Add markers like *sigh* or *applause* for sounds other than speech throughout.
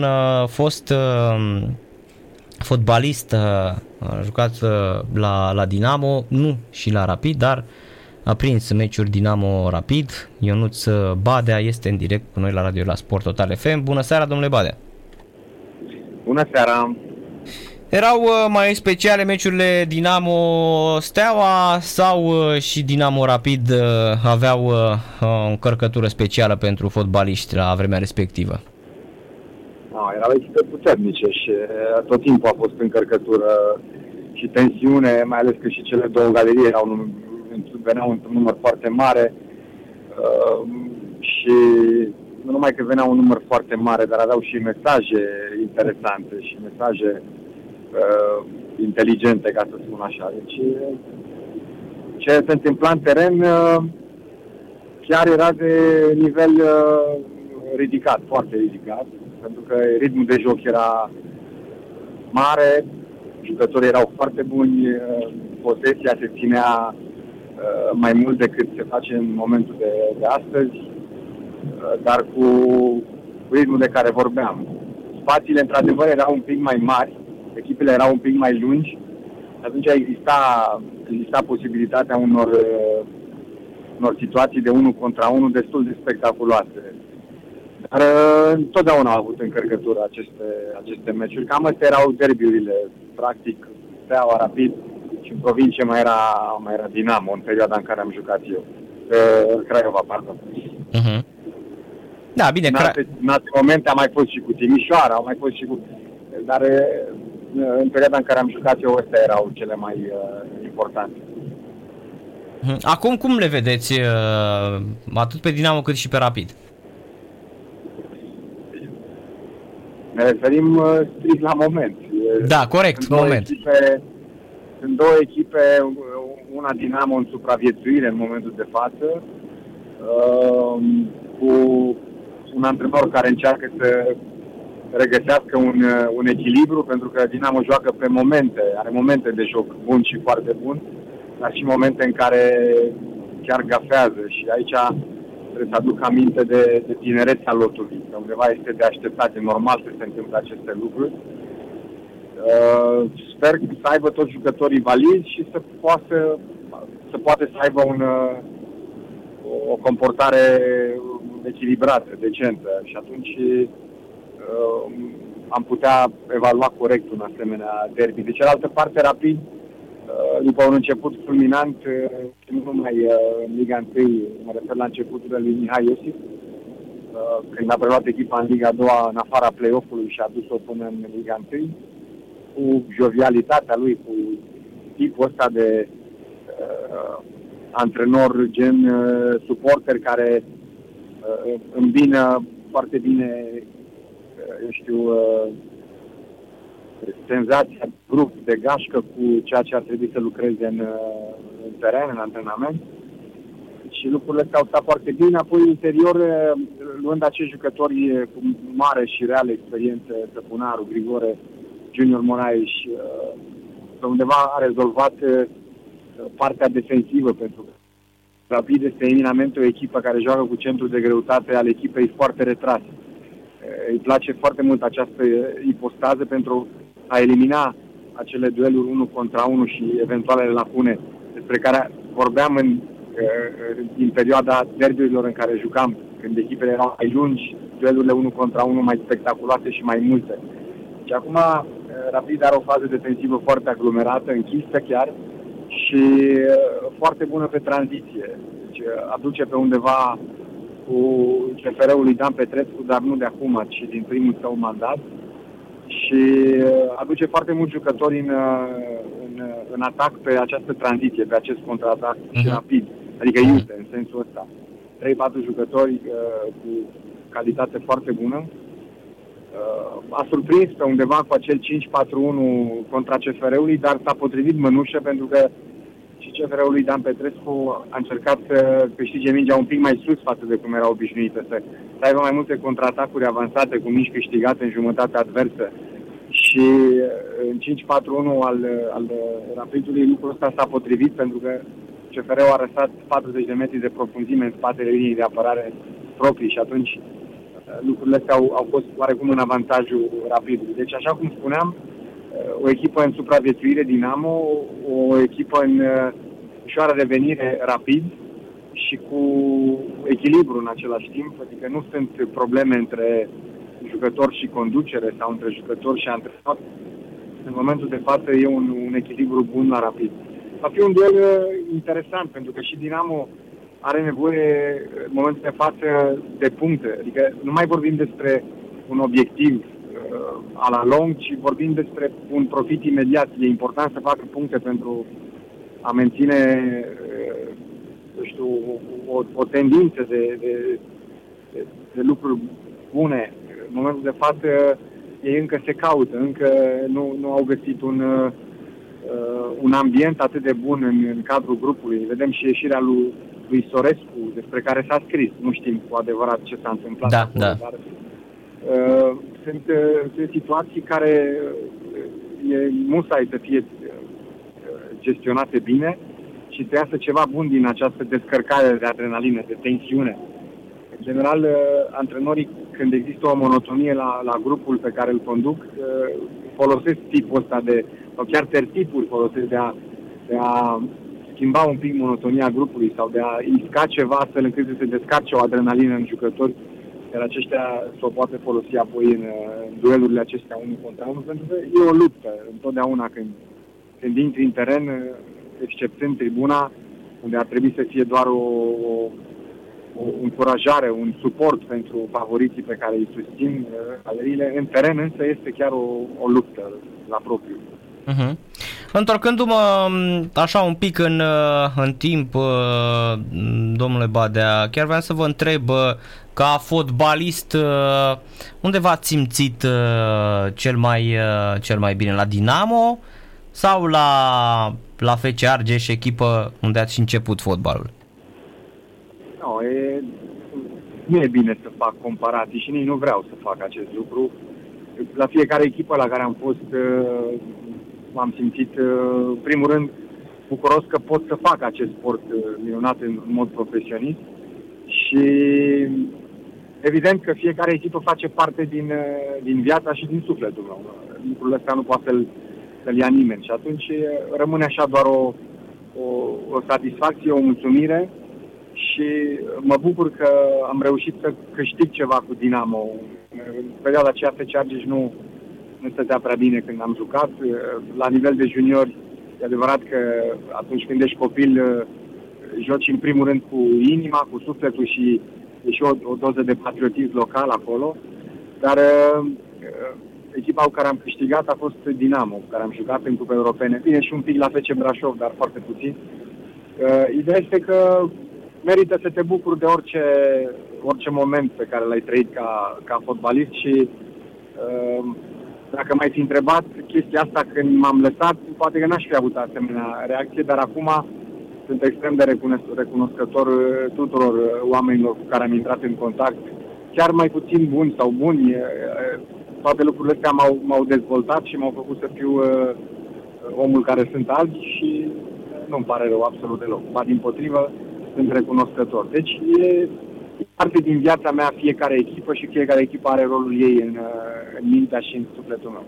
un uh, fost uh, fotbalist uh, a jucat uh, la, la Dinamo, nu și la Rapid, dar a prins meciuri Dinamo Rapid. Ionuț Badea este în direct cu noi la radio la Sport Total FM. Bună seara, domnule Badea! Bună seara! Erau uh, mai speciale meciurile Dinamo Steaua sau uh, și Dinamo Rapid uh, aveau o încărcătură specială pentru fotbaliști la vremea respectivă? No, erau echipe puternice și tot timpul a fost încărcătură și tensiune, mai ales că și cele două galerii erau, veneau într-un număr foarte mare uh, și nu numai că venea un număr foarte mare, dar aveau și mesaje interesante și mesaje uh, inteligente, ca să spun așa. Deci, ce se întâmpla în teren uh, chiar era de nivel uh, ridicat, foarte ridicat, pentru că ritmul de joc era mare, jucătorii erau foarte buni, uh, posesia se ținea uh, mai mult decât se face în momentul de, de astăzi, uh, dar cu ritmul de care vorbeam. Spațiile, într-adevăr, erau un pic mai mari, echipele erau un pic mai lungi, atunci exista, exista posibilitatea unor, uh, unor situații de unul contra unul destul de spectaculoase. Dar uh, întotdeauna au avut încărcătură aceste, aceste meciuri. Cam astea erau derbiurile, practic, Steaua Rapid și în provincie mai era, mai era Dinamo în perioada în care am jucat eu. Uh, Craiova, pardon. Uh-huh. Da, bine. În alte, în alte momente am mai fost și cu Timișoara, am mai fost și cu... Dar în perioada în care am jucat eu, astea erau cele mai uh, importante. Mhm. Acum cum le vedeți, uh, atât pe Dinamo cât și pe Rapid? Ne referim uh, strict la moment. Da, corect, sunt moment. Echipe, sunt două echipe, una Dinamo în supraviețuire în momentul de față, uh, cu un antrenor care încearcă să regăsească un, uh, un echilibru, pentru că Dinamo joacă pe momente, are momente de joc bun și foarte bun, dar și momente în care chiar gafează și aici trebuie să aduc aminte de, de tinerețea lotului, că undeva este de așteptat, e normal să se întâmple aceste lucruri. Uh, sper să aibă toți jucătorii valizi și să poată, să poate să aibă un, uh, o comportare echilibrată, decentă și atunci uh, am putea evalua corect un asemenea derby. De cealaltă parte, rapid, uh, după un început fulminant, uh, nu numai uh, în Liga 1, mă refer la începutul lui Mihai Iosif, uh, când a preluat echipa în Liga 2 în afara play-off-ului și a dus-o până în Liga 1, cu jovialitatea lui, cu tipul ăsta de uh, antrenor gen uh, suporter care uh, îmbină foarte bine eu știu, uh, senzația grup de gașcă cu ceea ce ar trebui să lucreze în, uh, în teren, în antrenament. Și lucrurile s-au stat foarte bine. Apoi, interior, uh, luând acești jucători cu mare și reală experiență, Săpunaru, Grigore, Junior Moraes, pe undeva a rezolvat partea defensivă pentru că Rapid este eminamente o echipă care joacă cu centrul de greutate al echipei foarte retrase îi place foarte mult această ipostază pentru a elimina acele dueluri unul contra unul și eventualele lacune despre care vorbeam în, în perioada derbiurilor în care jucam, când echipele erau mai lungi, duelurile unul contra unul mai spectaculoase și mai multe. Și acum Rapid are o fază defensivă foarte aglomerată, închisă chiar, și foarte bună pe tranziție. Deci aduce pe undeva cu CFR-ul lui Dan Petrescu, dar nu de acum, ci din primul său mandat. Și uh, aduce foarte mulți jucători în, uh, în, uh, în atac pe această tranziție, pe acest contraatac uh-huh. și rapid, adică iute, în sensul ăsta. 3-4 jucători uh, cu calitate foarte bună. Uh, a surprins pe undeva cu acel 5-4-1 contra CFR-ului, dar s-a potrivit mănușă pentru că și CFR-ul lui Dan Petrescu a încercat să câștige mingea un pic mai sus față de cum era obișnuită, să, să aibă mai multe contraatacuri avansate cu mici câștigate în jumătate adversă. Și uh, în 5-4-1 al, al Rapidului lucrul ăsta s-a potrivit pentru că CFR-ul a răsat 40 de metri de profunzime în spatele liniei de apărare proprii și atunci uh, lucrurile astea au, au fost oarecum în avantajul rapid. Deci, așa cum spuneam, o echipă în supraviețuire Dinamo, o echipă în ușoară revenire rapid și cu echilibru în același timp, adică nu sunt probleme între jucători și conducere sau între jucători și antrenor. În momentul de față e un, un echilibru bun la rapid. Va fi un duel interesant, pentru că și Dinamo are nevoie în momentul de față de puncte. Adică nu mai vorbim despre un obiectiv uh, a la lung, ci vorbim despre un profit imediat. E important să facă puncte pentru a menține, uh, știu, o, o tendință de, de, de, de lucruri bune. În momentul de față ei încă se caută, încă nu, nu au găsit un, uh, un ambient atât de bun în, în cadrul grupului. Vedem și ieșirea lui lui Sorescu, despre care s-a scris. Nu știm cu adevărat ce s-a întâmplat. Da, acolo, da. Dar, uh, sunt, uh, sunt situații care uh, e musai să fie uh, gestionate bine și să iasă ceva bun din această descărcare de adrenalină, de tensiune. În general, uh, antrenorii, când există o monotonie la, la grupul pe care îl conduc, uh, folosesc tipul ăsta de, sau chiar tertipuri folosesc de a, de a schimba un pic monotonia grupului sau de a isca ceva astfel încât să se descarce o adrenalină în jucători, iar aceștia să o poate folosi apoi în, în duelurile acestea unul contra unul, pentru că e o luptă întotdeauna când, când intri în teren, exceptând tribuna, unde ar trebui să fie doar o, o, o încurajare, un suport pentru favoriții pe care îi susțin galeriile. În teren însă este chiar o, o luptă la propriu. Uh-huh. Întorcându-mă așa un pic în, uh, în timp, uh, domnule Badea, chiar vreau să vă întreb, uh, ca fotbalist, unde v-ați simțit cel mai, cel mai bine? La Dinamo sau la, la FC Argeș, echipă unde ați început fotbalul? No, e, nu e bine să fac comparații și nici nu vreau să fac acest lucru. La fiecare echipă la care am fost m-am simțit, uh, în primul rând, bucuros că pot să fac acest sport uh, minunat în mod profesionist și evident că fiecare echipă face parte din, uh, din viața și din sufletul meu. Lucrurile astea nu poate să-l, să-l ia nimeni și atunci rămâne așa doar o, o, o satisfacție, o mulțumire și mă bucur că am reușit să câștig ceva cu Dinamo. În perioada aceea FC Argeș nu, nu stătea prea bine când am jucat. La nivel de juniori, e adevărat că atunci când ești copil, joci în primul rând cu inima, cu sufletul și e și o, o doză de patriotism local acolo. Dar uh, echipa cu care am câștigat a fost Dinamo, cu care am jucat în cupe europene. Bine, și un pic la FC Brașov, dar foarte puțin. Uh, ideea este că merită să te bucuri de orice, orice moment pe care l-ai trăit ca, ca fotbalist și uh, dacă mai fi întrebat chestia asta când m-am lăsat, poate că n-aș fi avut asemenea reacție, dar acum sunt extrem de recunoscător uh, tuturor uh, oamenilor cu care am intrat în contact, chiar mai puțin buni sau buni. Uh, toate lucrurile astea m-au, m-au dezvoltat și m-au făcut să fiu uh, omul care sunt azi și nu-mi pare rău absolut deloc. Ba din potrivă, sunt recunoscător. Deci e parte din viața mea fiecare echipă și fiecare echipă are rolul ei în, uh, în mintea și în sufletul meu.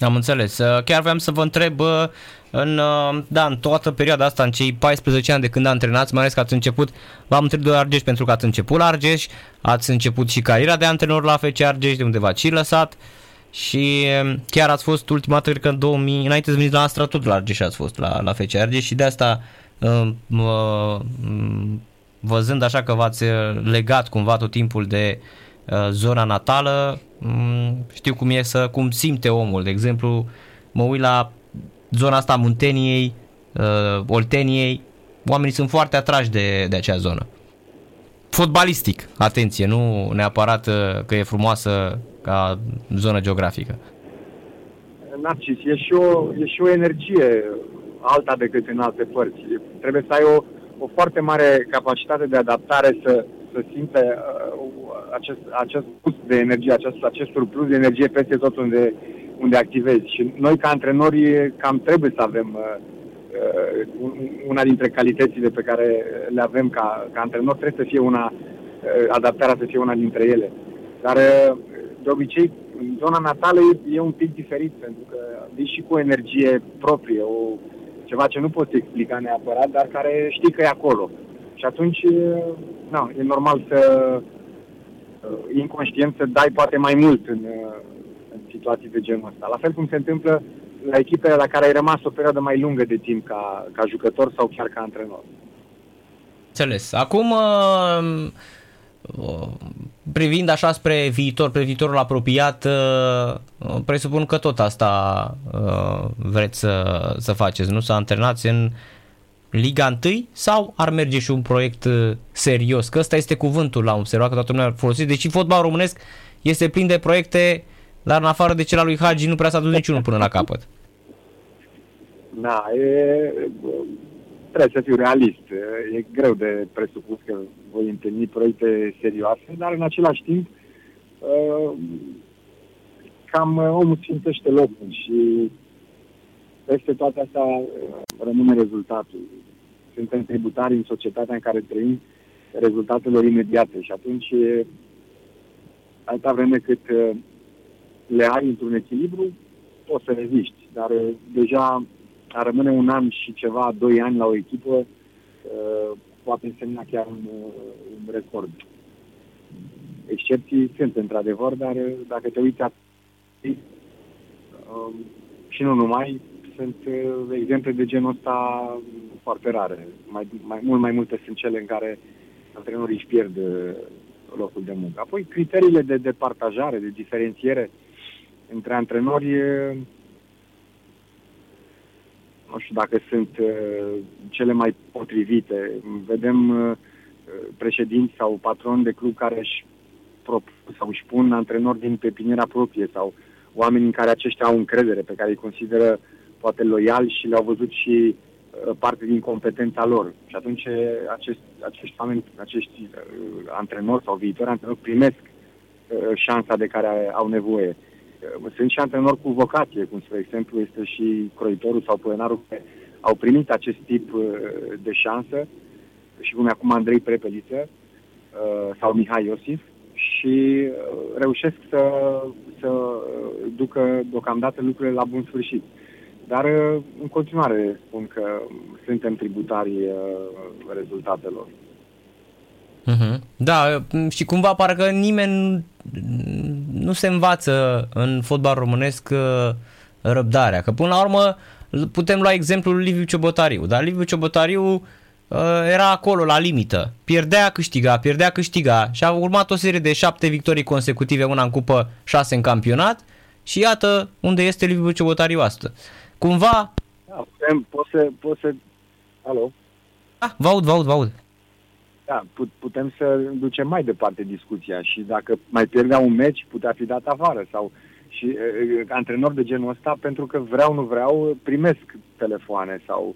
Am înțeles. Uh, chiar vreau să vă întreb uh, în, da, în toată perioada asta, în cei 14 ani de când antrenați, mai ales că ați început, v-am întrebat de Argeș pentru că ați început la Argeș, ați început și cariera de antrenor la FC Argeș, de unde v-ați și lăsat și um, chiar ați fost ultima dată, cred că în 2000, înainte să veniți la Astra, tot la Argeș ați fost la, la FC Argeș și de asta uh, uh, văzând așa că v-ați uh, legat cumva tot timpul de uh, zona natală, um, știu cum e să, cum simte omul. De exemplu, mă uit la zona asta a Munteniei, uh, Olteniei, oamenii sunt foarte atrași de, de acea zonă. Fotbalistic, atenție, nu neapărat uh, că e frumoasă ca zonă geografică. Narcis, e și o, e și o energie alta decât în alte părți. Trebuie să ai o, o foarte mare capacitate de adaptare să, să simte uh, acest, acest gust de energie, acest, acest surplus de energie peste tot unde, unde activezi. Și noi, ca antrenori, cam trebuie să avem uh, uh, una dintre calitățile pe care le avem ca, ca antrenori, trebuie să fie una, uh, adaptarea să fie una dintre ele. Dar de obicei, în zona natală e, e un pic diferit, pentru că vii și cu o energie proprie, o, ceva ce nu poți explica neapărat, dar care știi că e acolo. Și atunci, na, e normal să inconștient să dai poate mai mult în, în situații de genul ăsta. La fel cum se întâmplă la echipele la care ai rămas o perioadă mai lungă de timp ca, ca jucător sau chiar ca antrenor. Înțeles. Acum, uh, uh, privind așa spre viitor, pe viitorul apropiat, uh, presupun că tot asta vreți să, să faceți, nu? Să antrenați în Liga 1 sau ar merge și un proiect serios? Că ăsta este cuvântul la un serios, că toată lumea ar folosi. Deci fotbal românesc este plin de proiecte, dar în afară de cel al lui Hagi nu prea s-a dus niciunul până la capăt. Da, e, trebuie să fiu realist. E greu de presupus că voi întâlni proiecte serioase, dar în același timp uh, cam omul sfințește locul și peste toate astea uh, rămâne rezultatul. Suntem tributari în societatea în care trăim rezultatelor imediate și atunci atâta vreme cât uh, le ai într-un echilibru, poți să reziști. Dar deja a rămâne un an și ceva, doi ani la o echipă, uh, poate însemna chiar un, uh, un record. Excepții sunt, într-adevăr, dar uh, dacă te uiți uh, și nu numai, sunt uh, exemple de genul ăsta foarte rare. Mai, mai mult mai multe sunt cele în care antrenorii își pierd uh, locul de muncă. Apoi, criteriile de departajare, de diferențiere între antrenori nu știu dacă sunt uh, cele mai potrivite. Vedem uh, președinți sau patroni de club care își propun sau își pun antrenori din pepiniera proprie sau oameni în care aceștia au încredere, pe care îi consideră poate loiali și le-au văzut și uh, parte din competența lor. Și atunci acești, acești oameni, acești uh, antrenori sau viitori antrenori primesc uh, șansa de care au nevoie sunt și antrenori cu vocație, cum spre exemplu este și croitorul sau plenarul care au primit acest tip uh, de șansă și cum e acum Andrei Prepeliță uh, sau Mihai Iosif și uh, reușesc să, să ducă deocamdată lucrurile la bun sfârșit. Dar în continuare spun că suntem tributari rezultatelor. Uh-huh. Da, și cumva parcă nimeni nu se învață în fotbal românesc uh, răbdarea. Că până la urmă putem lua exemplul Liviu Ciobotariu. Dar Liviu Ciobotariu uh, era acolo la limită. Pierdea, câștiga, pierdea, câștiga și a urmat o serie de șapte victorii consecutive, una în cupă, șase în campionat și iată unde este Liviu Ciobotariu astăzi. Cumva... Da, putem, poți să... Poți să... Alo? Ah, vă aud, vă aud, vă aud. Da, putem să ducem mai departe discuția și dacă mai pierdea un meci, putea fi dat afară sau și uh, antrenori de genul ăsta, pentru că vreau, nu vreau, primesc telefoane sau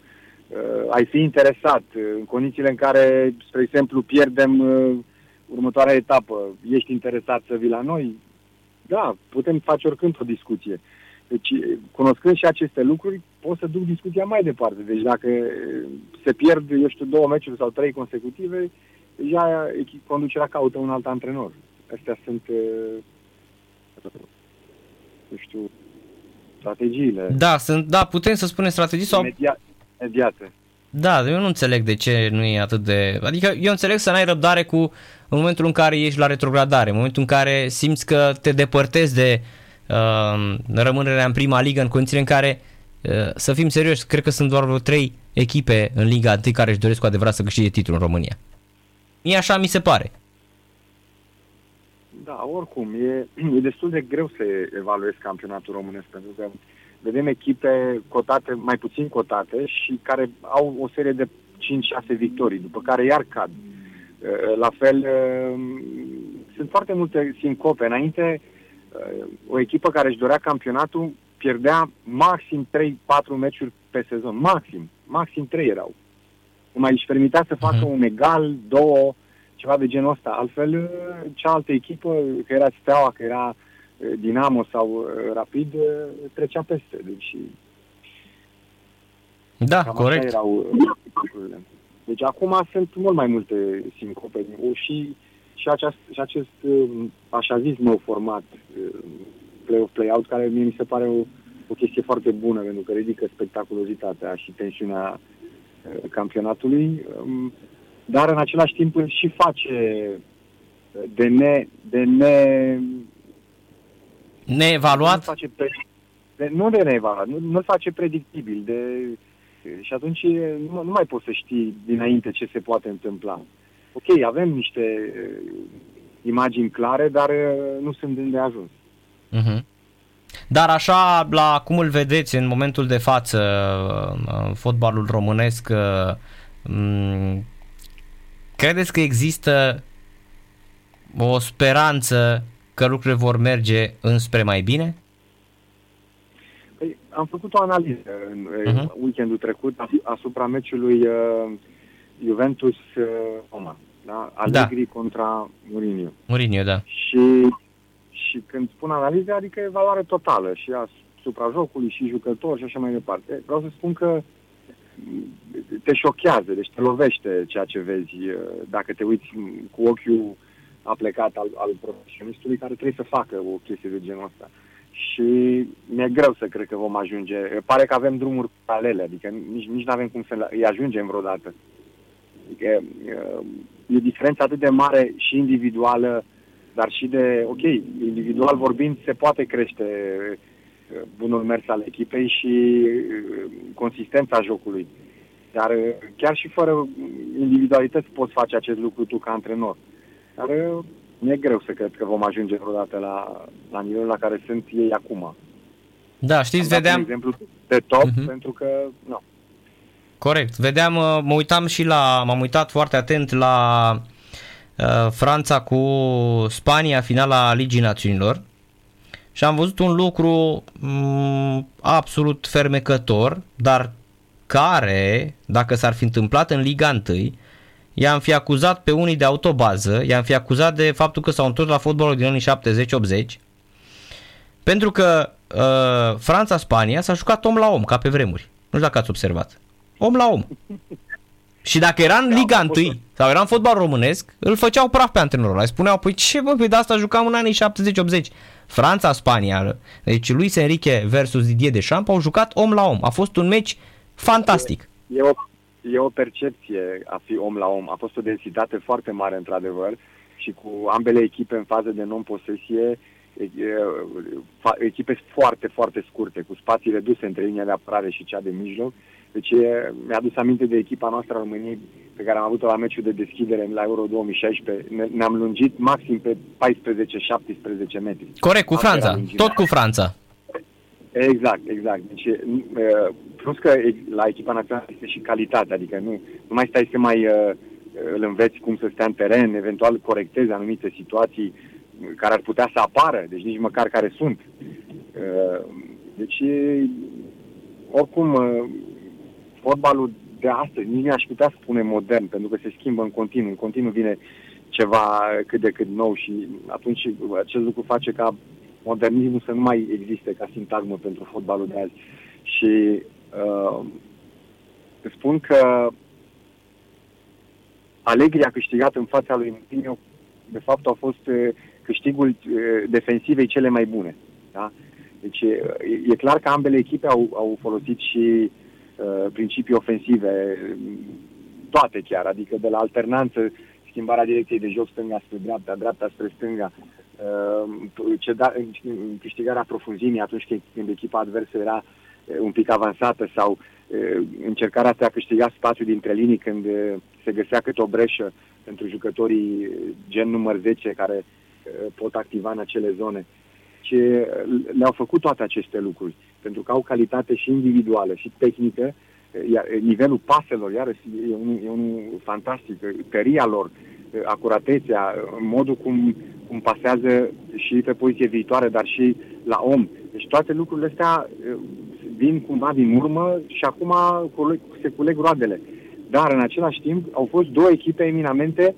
uh, ai fi interesat în condițiile în care, spre exemplu, pierdem uh, următoarea etapă, ești interesat să vii la noi? Da, putem face oricând o discuție. Deci, cunoscând și aceste lucruri, pot să duc discuția mai departe. Deci dacă se pierd, eu știu, două meciuri sau trei consecutive, deja conducerea caută un alt antrenor. Astea sunt, nu știu, strategiile. Da, sunt, da, putem să spunem strategii sau... Imediat, imediate. Da, eu nu înțeleg de ce nu e atât de... Adică eu înțeleg să n-ai răbdare cu în momentul în care ești la retrogradare, în momentul în care simți că te depărtezi de uh, rămânerea în prima ligă în condițiile în care uh, să fim serioși, cred că sunt doar vreo trei echipe în Liga 1 care își doresc cu adevărat să câștige titlul în România. Mie așa mi se pare. Da, oricum, e, e destul de greu să evaluezi campionatul românesc, pentru că vedem echipe cotate, mai puțin cotate și care au o serie de 5-6 victorii, după care iar cad. Uh, la fel, uh, sunt foarte multe sincope. Înainte, uh, o echipă care își dorea campionatul pierdea maxim 3-4 meciuri pe sezon. Maxim. Maxim 3 erau mai își permitea să facă uh-huh. un egal, două, ceva de genul ăsta. Altfel, uh, cealaltă echipă, că era Steaua, că era uh, Dinamo sau uh, Rapid, trecea peste. Deci, da, corect. Erau Deci acum sunt mult mai multe sincope și, și acest, și acest așa zis nou format, play-off, play-out, care mie mi se pare o, o chestie foarte bună, pentru că ridică spectaculozitatea și tensiunea campionatului, um, dar în același timp îl și face de ne... De ne Neevaluat? Nu, face pre, de, nu de neevaluat, nu, nu face predictibil. De, și atunci nu, nu mai poți să știi dinainte ce se poate întâmpla. Ok, avem niște uh, imagini clare, dar uh, nu sunt de ajuns. Uh-huh. Dar așa, la cum îl vedeți în momentul de față, uh, fotbalul românesc, um, credeți că există o speranță că lucrurile vor merge înspre mai bine? Păi, am făcut o analiză în uh-huh. weekendul trecut asupra meciului uh, Juventus-Roma. Uh, da? Allegri da. contra Mourinho. Mourinho, da. Și, și când spun analiză, adică evaluare totală și asupra jocului și jucător și așa mai departe. Vreau să spun că te șochează, deci te lovește ceea ce vezi uh, dacă te uiți cu ochiul a plecat al, al profesionistului care trebuie să facă o chestie de genul ăsta. Și mi-e greu să cred că vom ajunge. Pare că avem drumuri paralele, adică nici, nici nu avem cum să îi ajungem vreodată. Adică e diferența atât de mare și individuală, dar și de, ok, individual vorbind, se poate crește bunul mers al echipei și consistența jocului. Dar chiar și fără individualități poți face acest lucru tu ca antrenor. Dar mi-e greu să cred că vom ajunge vreodată la, la nivelul la care sunt ei acum. Da, știți, Am vedeam... exemplu de top, uh-huh. pentru că, nu. Corect. Vedeam, uh, mă uitam și la, m-am uitat foarte atent la uh, Franța cu Spania, finala Ligii Națiunilor. Și am văzut un lucru m- absolut fermecător, dar care, dacă s-ar fi întâmplat în Liga 1, i-am fi acuzat pe unii de autobază, i-am fi acuzat de faptul că s-au întors la fotbalul din anii 70-80, pentru că uh, Franța-Spania s-a jucat om la om, ca pe vremuri. Nu știu dacă ați observat. Om la om. *laughs* Și dacă era în da, Liga 1 sau era în fotbal românesc, îl făceau praf pe antrenorul ăla. spuneau, păi ce bă, pe de asta jucam în anii 70-80. Franța-Spania, deci Luis Enrique versus Didier Deschamps au jucat om la om. A fost un meci fantastic. E, e o e o percepție a fi om la om. A fost o densitate foarte mare, într-adevăr, și cu ambele echipe în fază de non-posesie, echipe foarte, foarte scurte, cu spații reduse între linia de apărare și cea de mijloc. Deci mi-a adus aminte de echipa noastră a României pe care am avut-o la meciul de deschidere la Euro 2016. Ne-am lungit maxim pe 14-17 metri. Corect, cu Franța. Tot cu Franța. Exact, exact. Deci, plus că la echipa națională este și calitate, adică nu, nu mai stai să mai uh, îl înveți cum să stea în teren, eventual corectezi anumite situații care ar putea să apară, deci nici măcar care sunt. Uh, deci, oricum, uh, fotbalul de astăzi, nici nu aș putea spune modern, pentru că se schimbă în continuu, în continuu vine ceva cât de cât nou și atunci acest lucru face ca modernismul să nu mai existe ca sintagmă pentru fotbalul de azi. Și uh, spun că Allegri a câștigat în fața lui Mourinho, de fapt au fost uh, câștigul uh, defensivei cele mai bune. Da? Deci e, e clar că ambele echipe au, au folosit și uh, principii ofensive, toate chiar, adică de la alternanță, schimbarea direcției de joc stânga spre dreapta, dreapta spre stânga, uh, da, câștigarea profunzimii atunci când echipa adversă era un pic avansată sau încercarea de a câștiga spațiu dintre linii când se găsea câte o breșă pentru jucătorii gen număr 10 care pot activa în acele zone. Ce le-au făcut toate aceste lucruri, pentru că au calitate și individuală și tehnică, iar nivelul paselor, iar e unul, e unul fantastic, tăria lor, acuratețea, modul cum, cum pasează și pe poziție viitoare, dar și la om. Deci toate lucrurile astea vin cumva din urmă și acum se culeg roadele. Dar în același timp au fost două echipe eminamente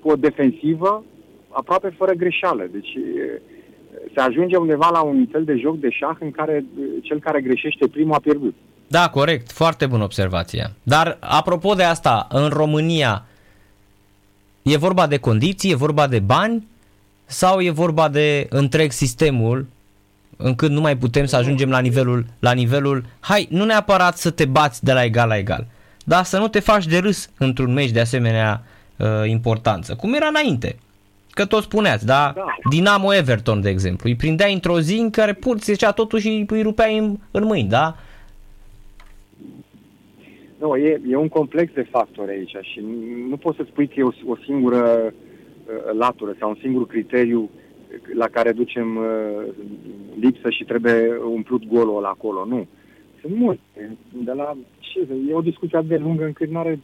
cu o defensivă aproape fără greșeală. Deci se ajunge undeva la un fel de joc de șah în care cel care greșește primul a pierdut. Da, corect. Foarte bună observație. Dar apropo de asta, în România E vorba de condiții, e vorba de bani sau e vorba de întreg sistemul încât nu mai putem să ajungem la nivelul, la nivelul, hai, nu neapărat să te bați de la egal la egal, dar să nu te faci de râs într-un meci de asemenea uh, importanță, cum era înainte. Că tot spuneați, da? da. Dinamo Everton, de exemplu, îi prindea într-o zi în care pur zicea totuși îi rupeai în, în mâini, da? Nu, e, e un complex de factori aici și nu poți să spui că e o, o singură uh, latură sau un singur criteriu la care ducem uh, lipsă și trebuie umplut golul ăla acolo. Nu. Sunt multe. De la, ce, e o discuție atât de lungă încât nu are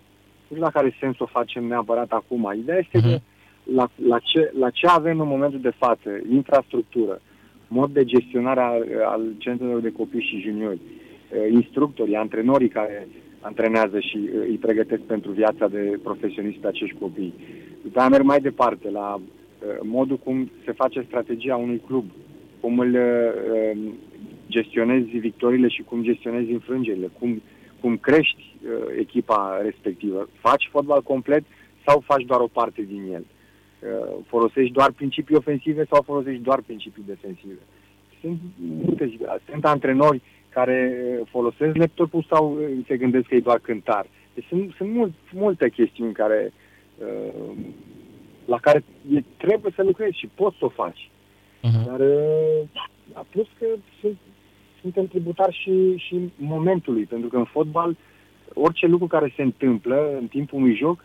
nu la care sens o facem neapărat acum. Ideea este uh-huh. că mhm. La, la, ce, la ce avem în momentul de față, infrastructură, mod de gestionare al, al centrelor de copii și juniori, uh, instructorii, antrenorii care antrenează și uh, îi pregătesc pentru viața de profesionist pe acești copii. După aia merg mai departe la uh, modul cum se face strategia unui club, cum îl uh, gestionezi victorile și cum gestionezi înfrângerile, cum, cum crești echipa respectivă. Faci fotbal complet sau faci doar o parte din el? Folosești doar principii ofensive sau folosești doar principii defensive? Sunt multe, sunt antrenori care folosesc laptopul sau se gândesc că e doar cântar. Deci sunt, sunt mult, multe chestiuni care, uh, la care e, trebuie să lucrezi și poți să o faci. Uh-huh. Dar uh, plus că sunt, suntem tributari și, și momentului, pentru că în fotbal orice lucru care se întâmplă în timpul unui joc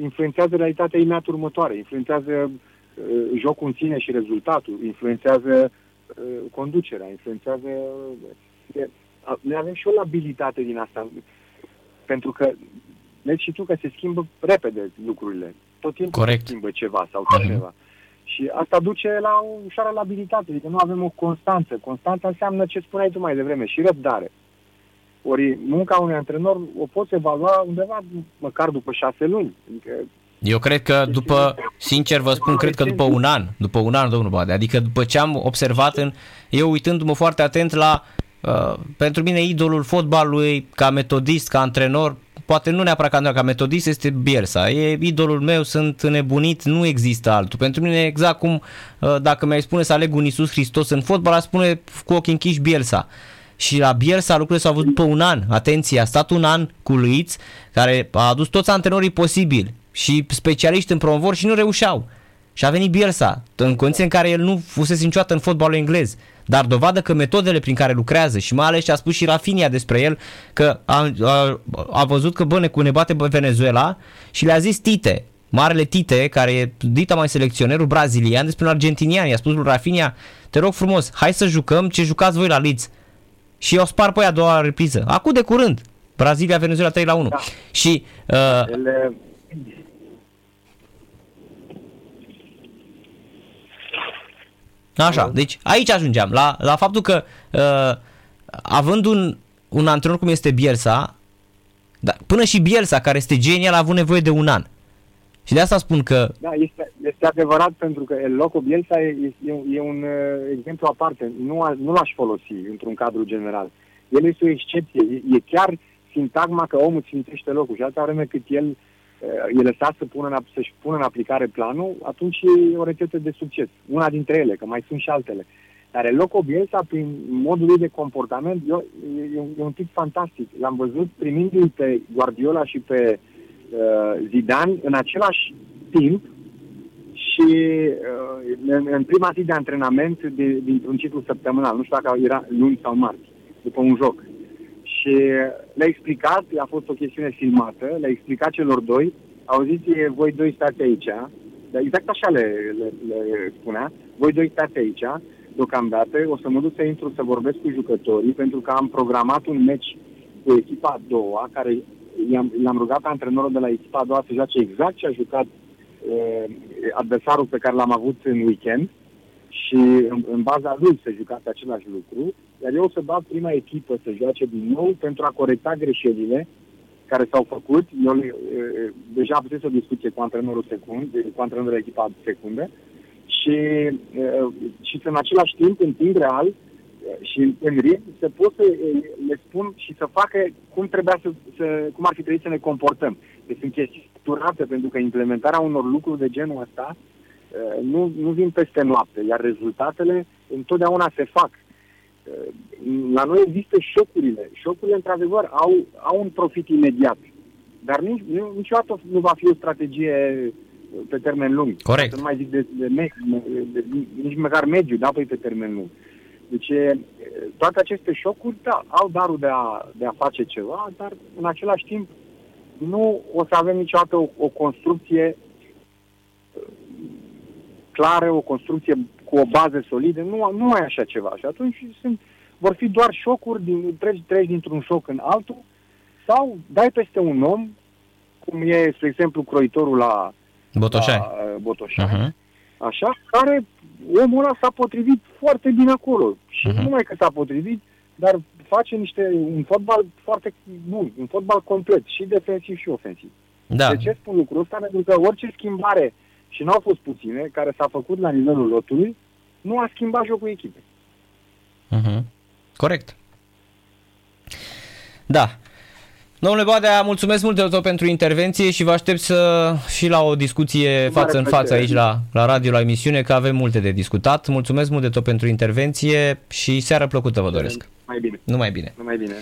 influențează realitatea imediat următoare, influențează uh, jocul în sine și rezultatul, influențează uh, conducerea, influențează este, noi avem și o labilitate din asta, pentru că vezi și tu că se schimbă repede lucrurile. Tot timpul Corect. se schimbă ceva sau mhm. ceva. Și asta duce la o ușoară labilitate, adică nu avem o constanță. Constanța înseamnă ce spuneai tu mai devreme, și răbdare. Ori munca unui antrenor o poți evalua undeva măcar după șase luni. Adică eu cred că după, sincer vă spun, cred că după un an, după un an, domnul Bade, adică după ce am observat în, eu uitându-mă foarte atent la Uh, pentru mine idolul fotbalului ca metodist, ca antrenor, poate nu neapărat ca antrenor, ca metodist este Bielsa. E idolul meu, sunt nebunit, nu există altul. Pentru mine exact cum uh, dacă mi-ai spune să aleg un Iisus Hristos în fotbal, aș spune cu ochii închiși Bielsa. Și la Bielsa lucrurile s-au văzut după un an. Atenție, a stat un an cu Luiț, care a adus toți antrenorii posibili și specialiști în promovor și nu reușeau. Și a venit Bielsa, în condiții în care el nu fusese niciodată în fotbalul englez dar dovadă că metodele prin care lucrează și mai ales ce a spus și Rafinia despre el, că a, a, a văzut că bă, ne, ne bate Venezuela și le-a zis Tite, marele Tite, care e dita mai selecționerul brazilian despre un argentinian, i-a spus lui Rafinia, te rog frumos, hai să jucăm ce jucați voi la Leeds. Și i-au spart pe a doua repriză. Acum de curând. Brazilia, Venezuela 3 la 1. Da. Și uh, Ele Așa, deci aici ajungeam, la, la faptul că uh, având un, un antrenor cum este Bielsa, da, până și Bielsa, care este genial, a avut nevoie de un an. Și de asta spun că... Da, este, este adevărat pentru că el locul Bielsa e, e, e un uh, exemplu aparte. Nu, a, nu l-aș folosi într-un cadru general. El este o excepție. E, e chiar sintagma că omul țintește locul și alta vreme cât el e lăsat să pună în, să-și pună în aplicare planul, atunci e o rețetă de succes. Una dintre ele, că mai sunt și altele. Dar Loco Bielsa, prin modul lui de comportament, eu, e, e un tip fantastic. L-am văzut primindu-i pe Guardiola și pe uh, Zidane în același timp și uh, în, în prima zi de antrenament de, dintr-un ciclu săptămânal. Nu știu dacă era luni sau marți, după un joc. Și le-a explicat, a fost o chestiune filmată, le-a explicat celor doi, auziți, voi doi stați aici, dar exact așa le, le, le spunea, voi doi stați aici, deocamdată, o să mă duc să intru să vorbesc cu jucătorii, pentru că am programat un meci cu echipa a doua, care i-am, l-am rugat pe antrenorul de la echipa a doua să joace exact ce a jucat uh, adversarul pe care l-am avut în weekend și în, în baza lui să jucați același lucru, iar eu o să bat prima echipă să joace din nou pentru a corecta greșelile care s-au făcut. Eu e, deja am putut o discuție cu antrenorul secund, cu antrenorul echipa secundă și, e, și în același timp, în timp real și în, în ritm, să pot să le spun și să facă cum trebuia să, să cum ar fi trebuit să ne comportăm. Deci sunt chestii structurată, pentru că implementarea unor lucruri de genul ăsta uh, nu, nu vin peste noapte, iar rezultatele întotdeauna se fac. Uh, la noi există șocurile. Șocurile, într-adevăr, au, au un profit imediat. Dar nici, niciodată nu va fi o strategie pe termen lung. Corect. Să nu mai zic de, de, de, de, de nici măcar mediu, da, păi pe termen lung. Deci toate aceste șocuri, da, au darul de a, de a face ceva, dar în același timp nu o să avem niciodată o, o construcție clară, o construcție cu o bază solidă, nu, nu ai așa ceva. Și atunci sunt, vor fi doar șocuri, din, treci, treci dintr-un șoc în altul, sau dai peste un om, cum e, spre exemplu, croitorul la Botoșani. La, uh, Botoșani. Uh-huh. Așa, care omul ăla s-a potrivit foarte bine acolo. Și uh-huh. nu numai că s-a potrivit, dar face niște un fotbal foarte bun, un fotbal complet, și defensiv și ofensiv. Da. De ce spun lucrul ăsta? Pentru că orice schimbare, și nu au fost puține, care s-a făcut la nivelul lotului, nu a schimbat jocul echipei. Uh-huh. Corect. Da. Domnule Badea, mulțumesc mult de tot pentru intervenție și vă aștept să și la o discuție față în față aici la, la radio, la emisiune, că avem multe de discutat. Mulțumesc mult de tot pentru intervenție și seară plăcută vă doresc. Mai bine. Numai bine. Numai bine.